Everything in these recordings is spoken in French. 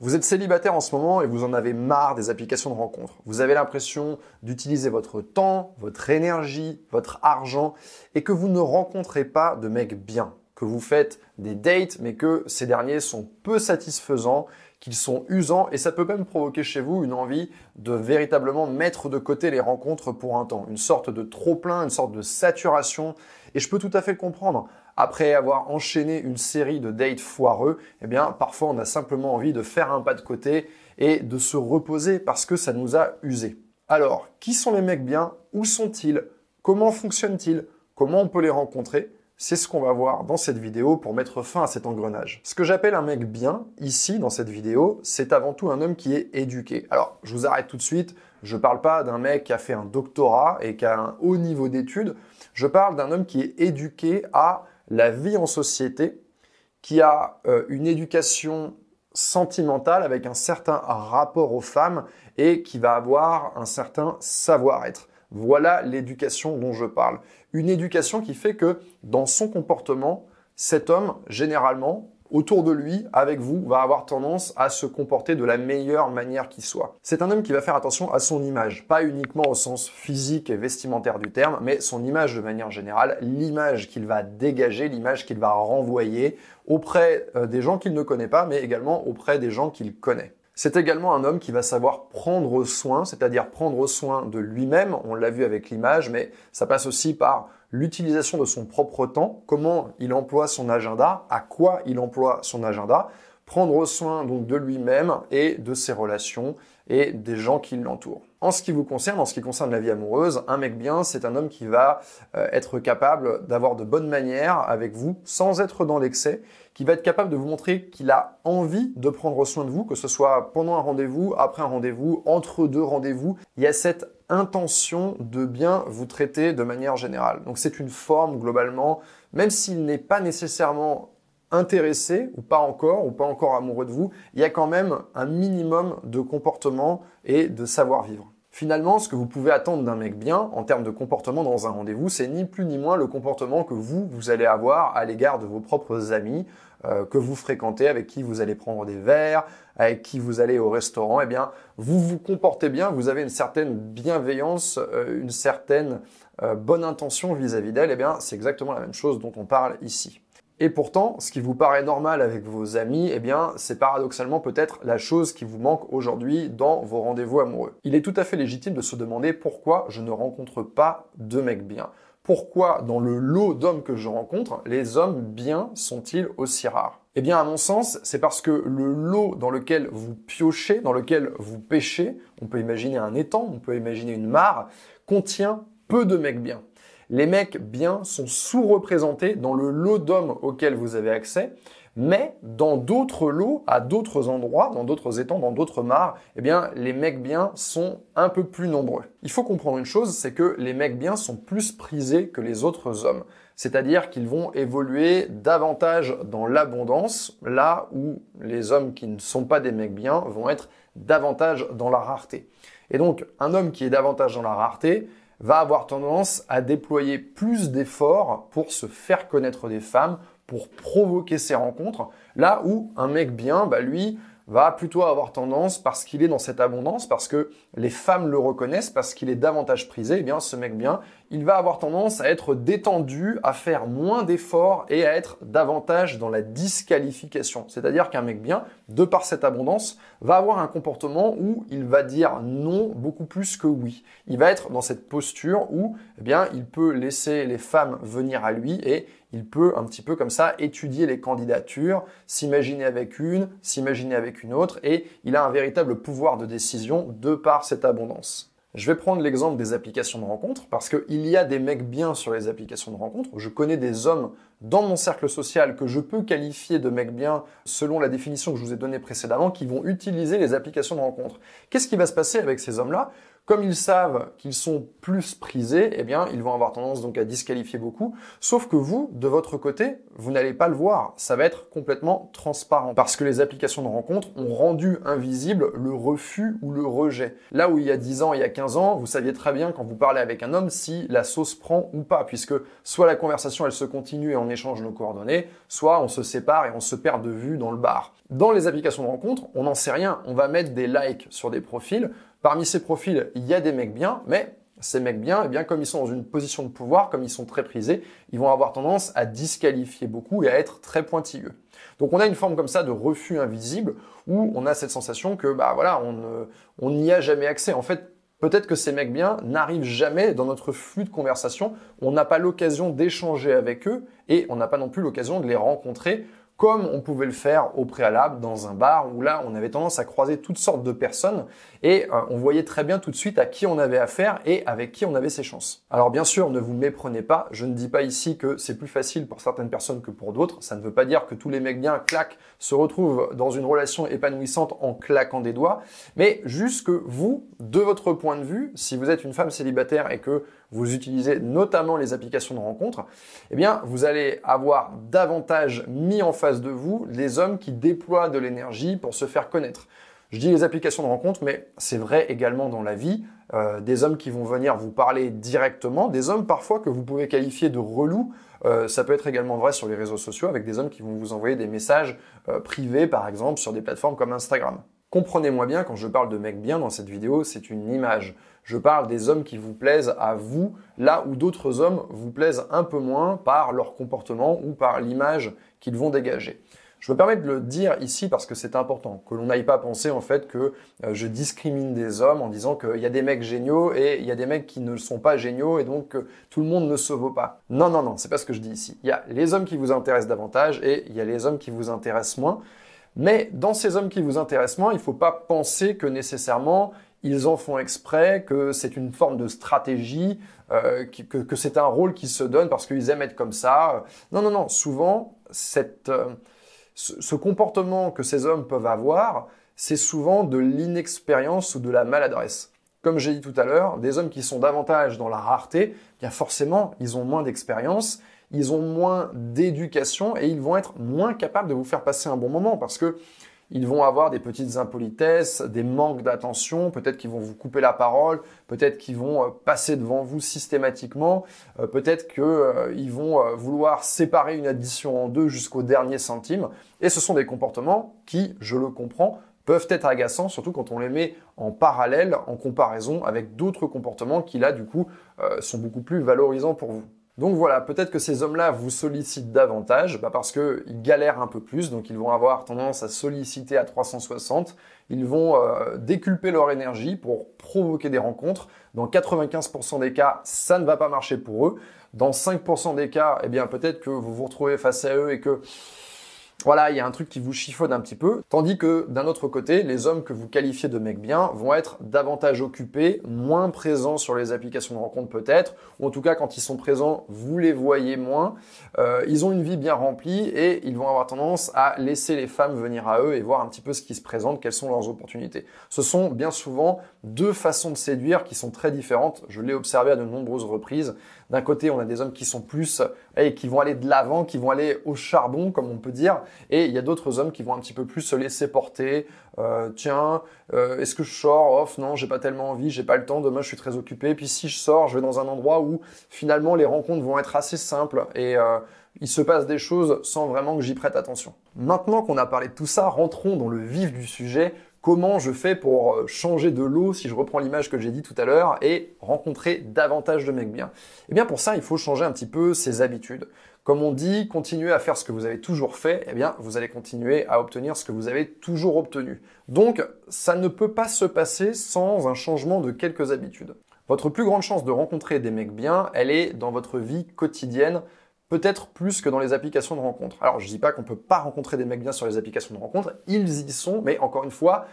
Vous êtes célibataire en ce moment et vous en avez marre des applications de rencontres. Vous avez l'impression d'utiliser votre temps, votre énergie, votre argent et que vous ne rencontrez pas de mecs bien. Que vous faites des dates mais que ces derniers sont peu satisfaisants, qu'ils sont usants et ça peut même provoquer chez vous une envie de véritablement mettre de côté les rencontres pour un temps. Une sorte de trop-plein, une sorte de saturation et je peux tout à fait le comprendre après avoir enchaîné une série de dates foireux, eh bien, parfois on a simplement envie de faire un pas de côté et de se reposer parce que ça nous a usé. Alors, qui sont les mecs bien? Où sont-ils? Comment fonctionnent-ils? Comment on peut les rencontrer? C'est ce qu'on va voir dans cette vidéo pour mettre fin à cet engrenage. Ce que j'appelle un mec bien, ici, dans cette vidéo, c'est avant tout un homme qui est éduqué. Alors, je vous arrête tout de suite, je ne parle pas d'un mec qui a fait un doctorat et qui a un haut niveau d'études, je parle d'un homme qui est éduqué à la vie en société, qui a euh, une éducation sentimentale avec un certain rapport aux femmes et qui va avoir un certain savoir-être. Voilà l'éducation dont je parle. Une éducation qui fait que dans son comportement, cet homme, généralement, autour de lui, avec vous, va avoir tendance à se comporter de la meilleure manière qui soit. C'est un homme qui va faire attention à son image, pas uniquement au sens physique et vestimentaire du terme, mais son image de manière générale, l'image qu'il va dégager, l'image qu'il va renvoyer auprès euh, des gens qu'il ne connaît pas, mais également auprès des gens qu'il connaît. C'est également un homme qui va savoir prendre soin, c'est-à-dire prendre soin de lui-même, on l'a vu avec l'image, mais ça passe aussi par l'utilisation de son propre temps, comment il emploie son agenda, à quoi il emploie son agenda, prendre soin donc de lui-même et de ses relations et des gens qui l'entourent. En ce qui vous concerne, en ce qui concerne la vie amoureuse, un mec bien, c'est un homme qui va euh, être capable d'avoir de bonnes manières avec vous sans être dans l'excès, qui va être capable de vous montrer qu'il a envie de prendre soin de vous, que ce soit pendant un rendez-vous, après un rendez-vous, entre deux rendez-vous. Il y a cette intention de bien vous traiter de manière générale. Donc c'est une forme globalement, même s'il n'est pas nécessairement intéressé ou pas encore ou pas encore amoureux de vous, il y a quand même un minimum de comportement et de savoir-vivre. Finalement, ce que vous pouvez attendre d'un mec bien en termes de comportement dans un rendez-vous, c'est ni plus ni moins le comportement que vous, vous allez avoir à l'égard de vos propres amis euh, que vous fréquentez, avec qui vous allez prendre des verres, avec qui vous allez au restaurant. Eh bien, vous vous comportez bien, vous avez une certaine bienveillance, euh, une certaine euh, bonne intention vis-à-vis d'elle. Eh bien, c'est exactement la même chose dont on parle ici. Et pourtant, ce qui vous paraît normal avec vos amis, eh bien, c'est paradoxalement peut-être la chose qui vous manque aujourd'hui dans vos rendez-vous amoureux. Il est tout à fait légitime de se demander pourquoi je ne rencontre pas de mecs bien. Pourquoi dans le lot d'hommes que je rencontre, les hommes bien sont-ils aussi rares? Eh bien, à mon sens, c'est parce que le lot dans lequel vous piochez, dans lequel vous pêchez, on peut imaginer un étang, on peut imaginer une mare, contient peu de mecs bien. Les mecs bien sont sous-représentés dans le lot d'hommes auquel vous avez accès, mais dans d'autres lots, à d'autres endroits, dans d'autres étangs, dans d'autres mares, eh bien, les mecs bien sont un peu plus nombreux. Il faut comprendre une chose, c'est que les mecs bien sont plus prisés que les autres hommes. C'est-à-dire qu'ils vont évoluer davantage dans l'abondance, là où les hommes qui ne sont pas des mecs bien vont être davantage dans la rareté. Et donc, un homme qui est davantage dans la rareté, va avoir tendance à déployer plus d'efforts pour se faire connaître des femmes, pour provoquer ces rencontres, là où un mec bien, bah lui, va plutôt avoir tendance, parce qu'il est dans cette abondance, parce que les femmes le reconnaissent, parce qu'il est davantage prisé, eh bien ce mec bien, il va avoir tendance à être détendu, à faire moins d'efforts et à être davantage dans la disqualification. C'est-à-dire qu'un mec bien, de par cette abondance, va avoir un comportement où il va dire non beaucoup plus que oui. Il va être dans cette posture où, eh bien, il peut laisser les femmes venir à lui et il peut un petit peu comme ça étudier les candidatures, s'imaginer avec une, s'imaginer avec une autre, et il a un véritable pouvoir de décision de par cette abondance. Je vais prendre l'exemple des applications de rencontres parce qu'il y a des mecs bien sur les applications de rencontres. Je connais des hommes dans mon cercle social que je peux qualifier de mecs bien selon la définition que je vous ai donnée précédemment qui vont utiliser les applications de rencontres. Qu'est-ce qui va se passer avec ces hommes-là? Comme ils savent qu'ils sont plus prisés, eh bien, ils vont avoir tendance donc à disqualifier beaucoup. Sauf que vous, de votre côté, vous n'allez pas le voir. Ça va être complètement transparent parce que les applications de rencontre ont rendu invisible le refus ou le rejet. Là où il y a 10 ans, il y a 15 ans, vous saviez très bien quand vous parlez avec un homme si la sauce prend ou pas, puisque soit la conversation elle se continue et on échange nos coordonnées, soit on se sépare et on se perd de vue dans le bar. Dans les applications de rencontre, on n'en sait rien. On va mettre des likes sur des profils. Parmi ces profils, il y a des mecs bien, mais ces mecs bien, eh bien, comme ils sont dans une position de pouvoir, comme ils sont très prisés, ils vont avoir tendance à disqualifier beaucoup et à être très pointilleux. Donc on a une forme comme ça de refus invisible où on a cette sensation que bah voilà, on n'y a jamais accès. En fait, peut-être que ces mecs bien n'arrivent jamais dans notre flux de conversation. On n'a pas l'occasion d'échanger avec eux et on n'a pas non plus l'occasion de les rencontrer comme on pouvait le faire au préalable dans un bar où là on avait tendance à croiser toutes sortes de personnes et euh, on voyait très bien tout de suite à qui on avait affaire et avec qui on avait ses chances. Alors bien sûr, ne vous méprenez pas, je ne dis pas ici que c'est plus facile pour certaines personnes que pour d'autres, ça ne veut pas dire que tous les mecs bien claquent se retrouvent dans une relation épanouissante en claquant des doigts, mais juste que vous, de votre point de vue, si vous êtes une femme célibataire et que vous utilisez notamment les applications de rencontre, eh bien, vous allez avoir davantage mis en face de vous les hommes qui déploient de l'énergie pour se faire connaître. Je dis les applications de rencontre, mais c'est vrai également dans la vie. Euh, des hommes qui vont venir vous parler directement, des hommes parfois que vous pouvez qualifier de relous. Euh, ça peut être également vrai sur les réseaux sociaux avec des hommes qui vont vous envoyer des messages euh, privés, par exemple, sur des plateformes comme Instagram. Comprenez-moi bien, quand je parle de mecs bien dans cette vidéo, c'est une image. Je parle des hommes qui vous plaisent à vous, là où d'autres hommes vous plaisent un peu moins par leur comportement ou par l'image qu'ils vont dégager. Je me permets de le dire ici parce que c'est important, que l'on n'aille pas penser en fait que euh, je discrimine des hommes en disant qu'il y a des mecs géniaux et il y a des mecs qui ne sont pas géniaux et donc que tout le monde ne se vaut pas. Non, non, non, c'est pas ce que je dis ici. Il y a les hommes qui vous intéressent davantage et il y a les hommes qui vous intéressent moins. Mais dans ces hommes qui vous intéressent moins, il ne faut pas penser que nécessairement ils en font exprès, que c'est une forme de stratégie, euh, que, c'est un rôle qu'ils se donnent parce qu'ils aiment être comme ça. Non, non, non. Souvent, euh, ce, comportement que ces hommes peuvent avoir, c'est souvent de l'inexpérience ou de la maladresse. Comme j'ai dit tout à l'heure, des hommes qui sont davantage dans la rareté, bien forcément, ils ont moins d'expérience ils ont moins d'éducation et ils vont être moins capables de vous faire passer un bon moment parce que ils vont avoir des petites impolitesses, des manques d'attention, peut-être qu'ils vont vous couper la parole, peut-être qu'ils vont euh, passer devant vous systématiquement, euh, peut-être qu'ils euh, vont vouloir séparer une addition en deux jusqu'au dernier centime. Et ce sont des comportements qui, je le comprends, peuvent être agaçants, surtout quand on les met en parallèle, en comparaison avec d'autres comportements qui là, du coup, sont beaucoup plus valorisants pour vous. Donc voilà, peut-être que ces hommes-là vous sollicitent davantage bah parce qu'ils galèrent un peu plus, donc ils vont avoir tendance à solliciter à 360, ils vont euh, déculper leur énergie pour provoquer des rencontres. Dans 95% des cas, ça ne va pas marcher pour eux. Dans 5% des cas, eh bien peut-être que vous vous retrouvez face à eux et que voilà, il y a un truc qui vous chiffonne un petit peu. Tandis que d'un autre côté, les hommes que vous qualifiez de mecs bien vont être davantage occupés, moins présents sur les applications de rencontre peut-être, ou en tout cas quand ils sont présents, vous les voyez moins. Euh, ils ont une vie bien remplie et ils vont avoir tendance à laisser les femmes venir à eux et voir un petit peu ce qui se présente, quelles sont leurs opportunités. Ce sont bien souvent deux façons de séduire qui sont très différentes. Je l'ai observé à de nombreuses reprises. D'un côté, on a des hommes qui sont plus, et qui vont aller de l'avant, qui vont aller au charbon, comme on peut dire, et il y a d'autres hommes qui vont un petit peu plus se laisser porter. Euh, tiens, euh, est-ce que je sors? Off, non, j'ai pas tellement envie, j'ai pas le temps. Demain, je suis très occupé. Puis si je sors, je vais dans un endroit où finalement les rencontres vont être assez simples et euh, il se passe des choses sans vraiment que j'y prête attention. Maintenant qu'on a parlé de tout ça, rentrons dans le vif du sujet. Comment je fais pour euh, changer de l'eau, si je reprends l'image que j'ai dit tout à l'heure, et rencontrer davantage de mecs bien Eh bien pour ça, il faut changer un petit peu ses habitudes. Comme on dit, continuez à faire ce que vous avez toujours fait, eh bien vous allez continuer à obtenir ce que vous avez toujours obtenu. Donc ça ne peut pas se passer sans un changement de quelques habitudes. Votre plus grande chance de rencontrer des mecs bien, elle est dans votre vie quotidienne, peut-être plus que dans les applications de rencontre. Alors je dis pas qu'on peut pas rencontrer des mecs bien sur les applications de rencontre, ils y sont, mais encore une fois,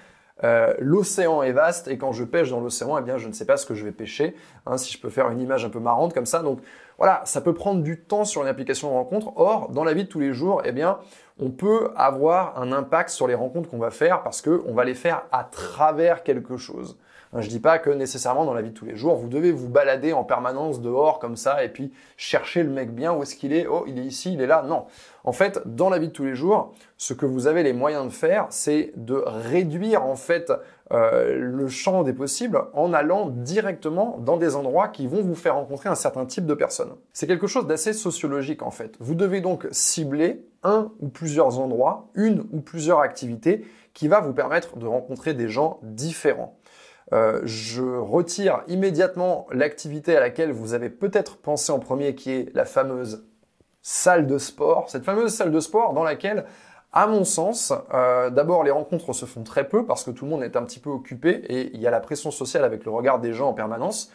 euh, l'océan est vaste et quand je pêche dans l'océan, eh bien je ne sais pas ce que je vais pêcher. Hein, si je peux faire une image un peu marrante comme ça, donc voilà, ça peut prendre du temps sur une application de rencontre. Or, dans la vie de tous les jours, eh bien, on peut avoir un impact sur les rencontres qu'on va faire parce qu'on va les faire à travers quelque chose. Hein, je dis pas que nécessairement dans la vie de tous les jours, vous devez vous balader en permanence dehors comme ça et puis chercher le mec bien, où est-ce qu'il est Oh, il est ici, il est là. Non. En fait, dans la vie de tous les jours, ce que vous avez les moyens de faire, c'est de réduire en fait euh, le champ des possibles en allant directement dans des endroits qui vont vous faire rencontrer un certain type de personnes. C'est quelque chose d'assez sociologique en fait. Vous devez donc cibler un ou plusieurs endroits, une ou plusieurs activités qui va vous permettre de rencontrer des gens différents. Euh, je retire immédiatement l'activité à laquelle vous avez peut-être pensé en premier, qui est la fameuse salle de sport. Cette fameuse salle de sport dans laquelle, à mon sens, euh, d'abord les rencontres se font très peu parce que tout le monde est un petit peu occupé et il y a la pression sociale avec le regard des gens en permanence.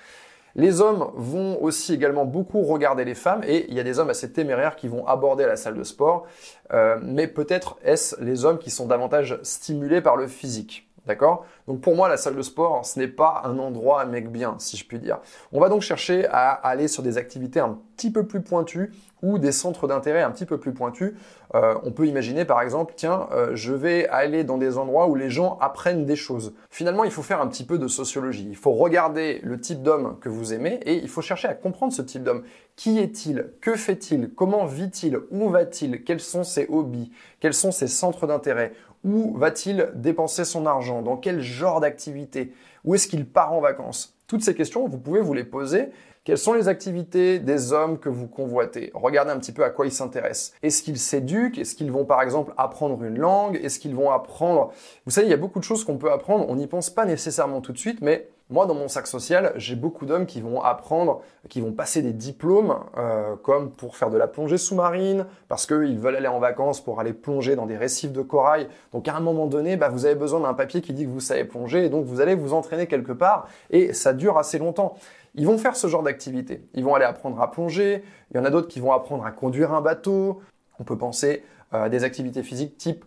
Les hommes vont aussi également beaucoup regarder les femmes et il y a des hommes assez téméraires qui vont aborder la salle de sport, euh, mais peut-être est-ce les hommes qui sont davantage stimulés par le physique? D'accord? Donc pour moi, la salle de sport, ce n'est pas un endroit mec bien, si je puis dire. On va donc chercher à aller sur des activités un petit peu plus pointues ou des centres d'intérêt un petit peu plus pointus. Euh, on peut imaginer par exemple, tiens, euh, je vais aller dans des endroits où les gens apprennent des choses. Finalement, il faut faire un petit peu de sociologie. Il faut regarder le type d'homme que vous aimez et il faut chercher à comprendre ce type d'homme. Qui est-il? Que fait-il? Comment vit-il? Où va-t-il? Quels sont ses hobbies? Quels sont ses centres d'intérêt? Où va-t-il dépenser son argent? Dans quel genre d'activité? Où est-ce qu'il part en vacances? Toutes ces questions, vous pouvez vous les poser. Quelles sont les activités des hommes que vous convoitez? Regardez un petit peu à quoi ils s'intéressent. Est-ce qu'ils s'éduquent? Est-ce qu'ils vont par exemple apprendre une langue? Est-ce qu'ils vont apprendre? Vous savez, il y a beaucoup de choses qu'on peut apprendre, on n'y pense pas nécessairement tout de suite, mais moi, dans mon sac social, j'ai beaucoup d'hommes qui vont apprendre, qui vont passer des diplômes, euh, comme pour faire de la plongée sous-marine, parce qu'ils veulent aller en vacances pour aller plonger dans des récifs de corail. Donc à un moment donné, bah, vous avez besoin d'un papier qui dit que vous savez plonger, et donc vous allez vous entraîner quelque part, et ça dure assez longtemps. Ils vont faire ce genre d'activité. Ils vont aller apprendre à plonger, il y en a d'autres qui vont apprendre à conduire un bateau. On peut penser euh, à des activités physiques type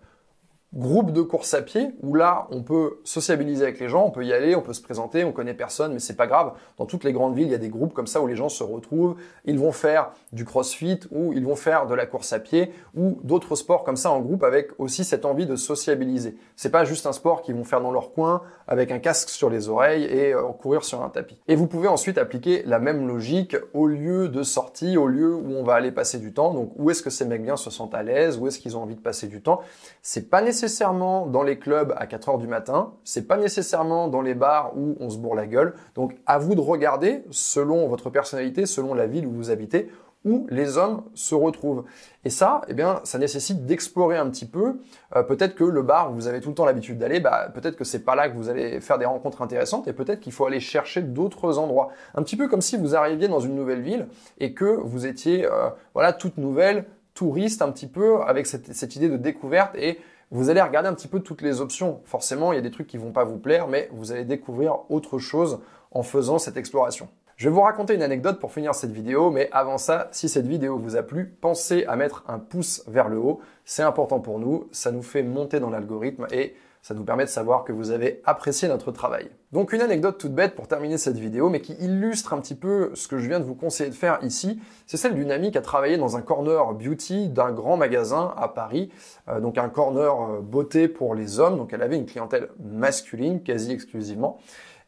groupe de course à pied où là on peut sociabiliser avec les gens, on peut y aller, on peut se présenter, on connaît personne mais c'est pas grave. Dans toutes les grandes villes, il y a des groupes comme ça où les gens se retrouvent, ils vont faire du crossfit ou ils vont faire de la course à pied ou d'autres sports comme ça en groupe avec aussi cette envie de sociabiliser. C'est pas juste un sport qu'ils vont faire dans leur coin avec un casque sur les oreilles et euh, courir sur un tapis. Et vous pouvez ensuite appliquer la même logique au lieu de sortie, au lieu où on va aller passer du temps. Donc où est-ce que ces mecs bien se sentent à l'aise, où est-ce qu'ils ont envie de passer du temps? C'est pas nécessaire nécessairement dans les clubs à 4 heures du matin, c'est pas nécessairement dans les bars où on se bourre la gueule. Donc à vous de regarder, selon votre personnalité, selon la ville où vous habitez, où les hommes se retrouvent. Et ça, eh bien, ça nécessite d'explorer un petit peu. Euh, peut-être que le bar où vous avez tout le temps l'habitude d'aller, bah, peut-être que c'est pas là que vous allez faire des rencontres intéressantes et peut-être qu'il faut aller chercher d'autres endroits. Un petit peu comme si vous arriviez dans une nouvelle ville et que vous étiez, euh, voilà, toute nouvelle, touriste un petit peu avec cette, cette idée de découverte et vous allez regarder un petit peu toutes les options. Forcément, il y a des trucs qui vont pas vous plaire, mais vous allez découvrir autre chose en faisant cette exploration. Je vais vous raconter une anecdote pour finir cette vidéo, mais avant ça, si cette vidéo vous a plu, pensez à mettre un pouce vers le haut. C'est important pour nous, ça nous fait monter dans l'algorithme et ça nous permet de savoir que vous avez apprécié notre travail. Donc une anecdote toute bête pour terminer cette vidéo, mais qui illustre un petit peu ce que je viens de vous conseiller de faire ici, c'est celle d'une amie qui a travaillé dans un corner beauty d'un grand magasin à Paris, euh, donc un corner euh, beauté pour les hommes, donc elle avait une clientèle masculine quasi exclusivement.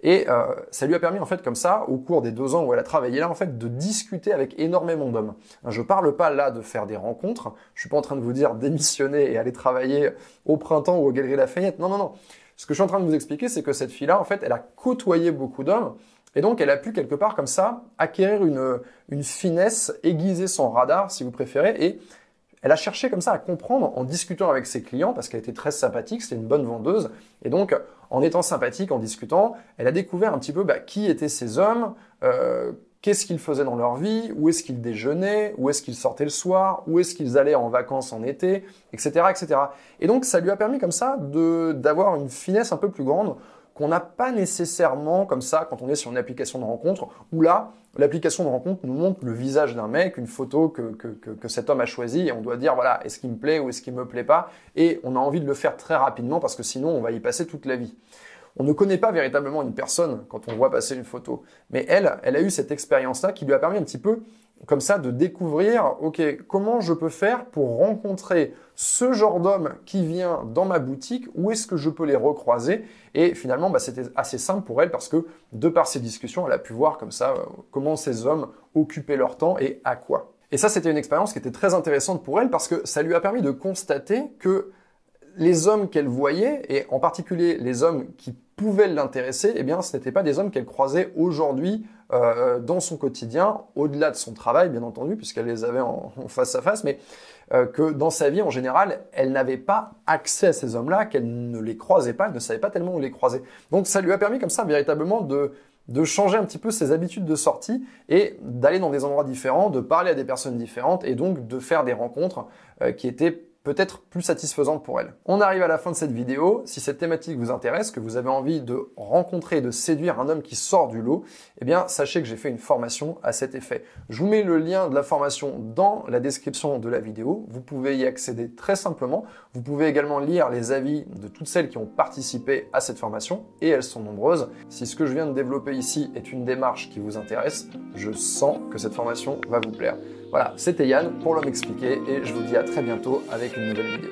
Et euh, ça lui a permis en fait comme ça, au cours des deux ans où elle a travaillé là, en fait, de discuter avec énormément d'hommes. Je parle pas là de faire des rencontres. Je suis pas en train de vous dire démissionner et aller travailler au printemps ou au Galeries Lafayette. Non, non, non. Ce que je suis en train de vous expliquer, c'est que cette fille-là, en fait, elle a côtoyé beaucoup d'hommes. Et donc, elle a pu quelque part comme ça acquérir une, une finesse, aiguiser son radar, si vous préférez, et elle a cherché comme ça à comprendre en discutant avec ses clients parce qu'elle était très sympathique, c'était une bonne vendeuse. Et donc, en étant sympathique, en discutant, elle a découvert un petit peu bah, qui étaient ces hommes, euh, qu'est-ce qu'ils faisaient dans leur vie, où est-ce qu'ils déjeunaient, où est-ce qu'ils sortaient le soir, où est-ce qu'ils allaient en vacances en été, etc., etc. Et donc, ça lui a permis comme ça d'avoir une finesse un peu plus grande qu'on n'a pas nécessairement comme ça quand on est sur une application de rencontre, où là, l'application de rencontre nous montre le visage d'un mec, une photo que, que, que, cet homme a choisi, et on doit dire, voilà, est-ce qu'il me plaît ou est-ce qu'il me plaît pas, et on a envie de le faire très rapidement parce que sinon on va y passer toute la vie. On ne connaît pas véritablement une personne quand on voit passer une photo. Mais elle, elle a eu cette expérience-là qui lui a permis un petit peu comme ça de découvrir, ok, comment je peux faire pour rencontrer ce genre d'homme qui vient dans ma boutique, où est-ce que je peux les recroiser? Et finalement, bah, c'était assez simple pour elle parce que de par ces discussions, elle a pu voir comme ça euh, comment ces hommes occupaient leur temps et à quoi. Et ça, c'était une expérience qui était très intéressante pour elle parce que ça lui a permis de constater que les hommes qu'elle voyait, et en particulier les hommes qui pouvaient l'intéresser, eh bien, ce n'étaient pas des hommes qu'elle croisait aujourd'hui euh, dans son quotidien, au-delà de son travail, bien entendu, puisqu'elle les avait en, face à face, mais euh, que dans sa vie en général, elle n'avait pas accès à ces hommes-là, qu'elle ne les croisait pas, elle ne savait pas tellement où les croiser. Donc ça lui a permis comme ça véritablement de de changer un petit peu ses habitudes de sortie et d'aller dans des endroits différents, de parler à des personnes différentes et donc de faire des rencontres euh, qui étaient peut-être plus satisfaisante pour elle. On arrive à la fin de cette vidéo. Si cette thématique vous intéresse, que vous avez envie de rencontrer, de séduire un homme qui sort du lot, eh bien, sachez que j'ai fait une formation à cet effet. Je vous mets le lien de la formation dans la description de la vidéo. Vous pouvez y accéder très simplement. Vous pouvez également lire les avis de toutes celles qui ont participé à cette formation, et elles sont nombreuses. Si ce que je viens de développer ici est une démarche qui vous intéresse, je sens que cette formation va vous plaire. Voilà, c'était Yann pour l'homme expliqué et je vous dis à très bientôt avec une nouvelle vidéo.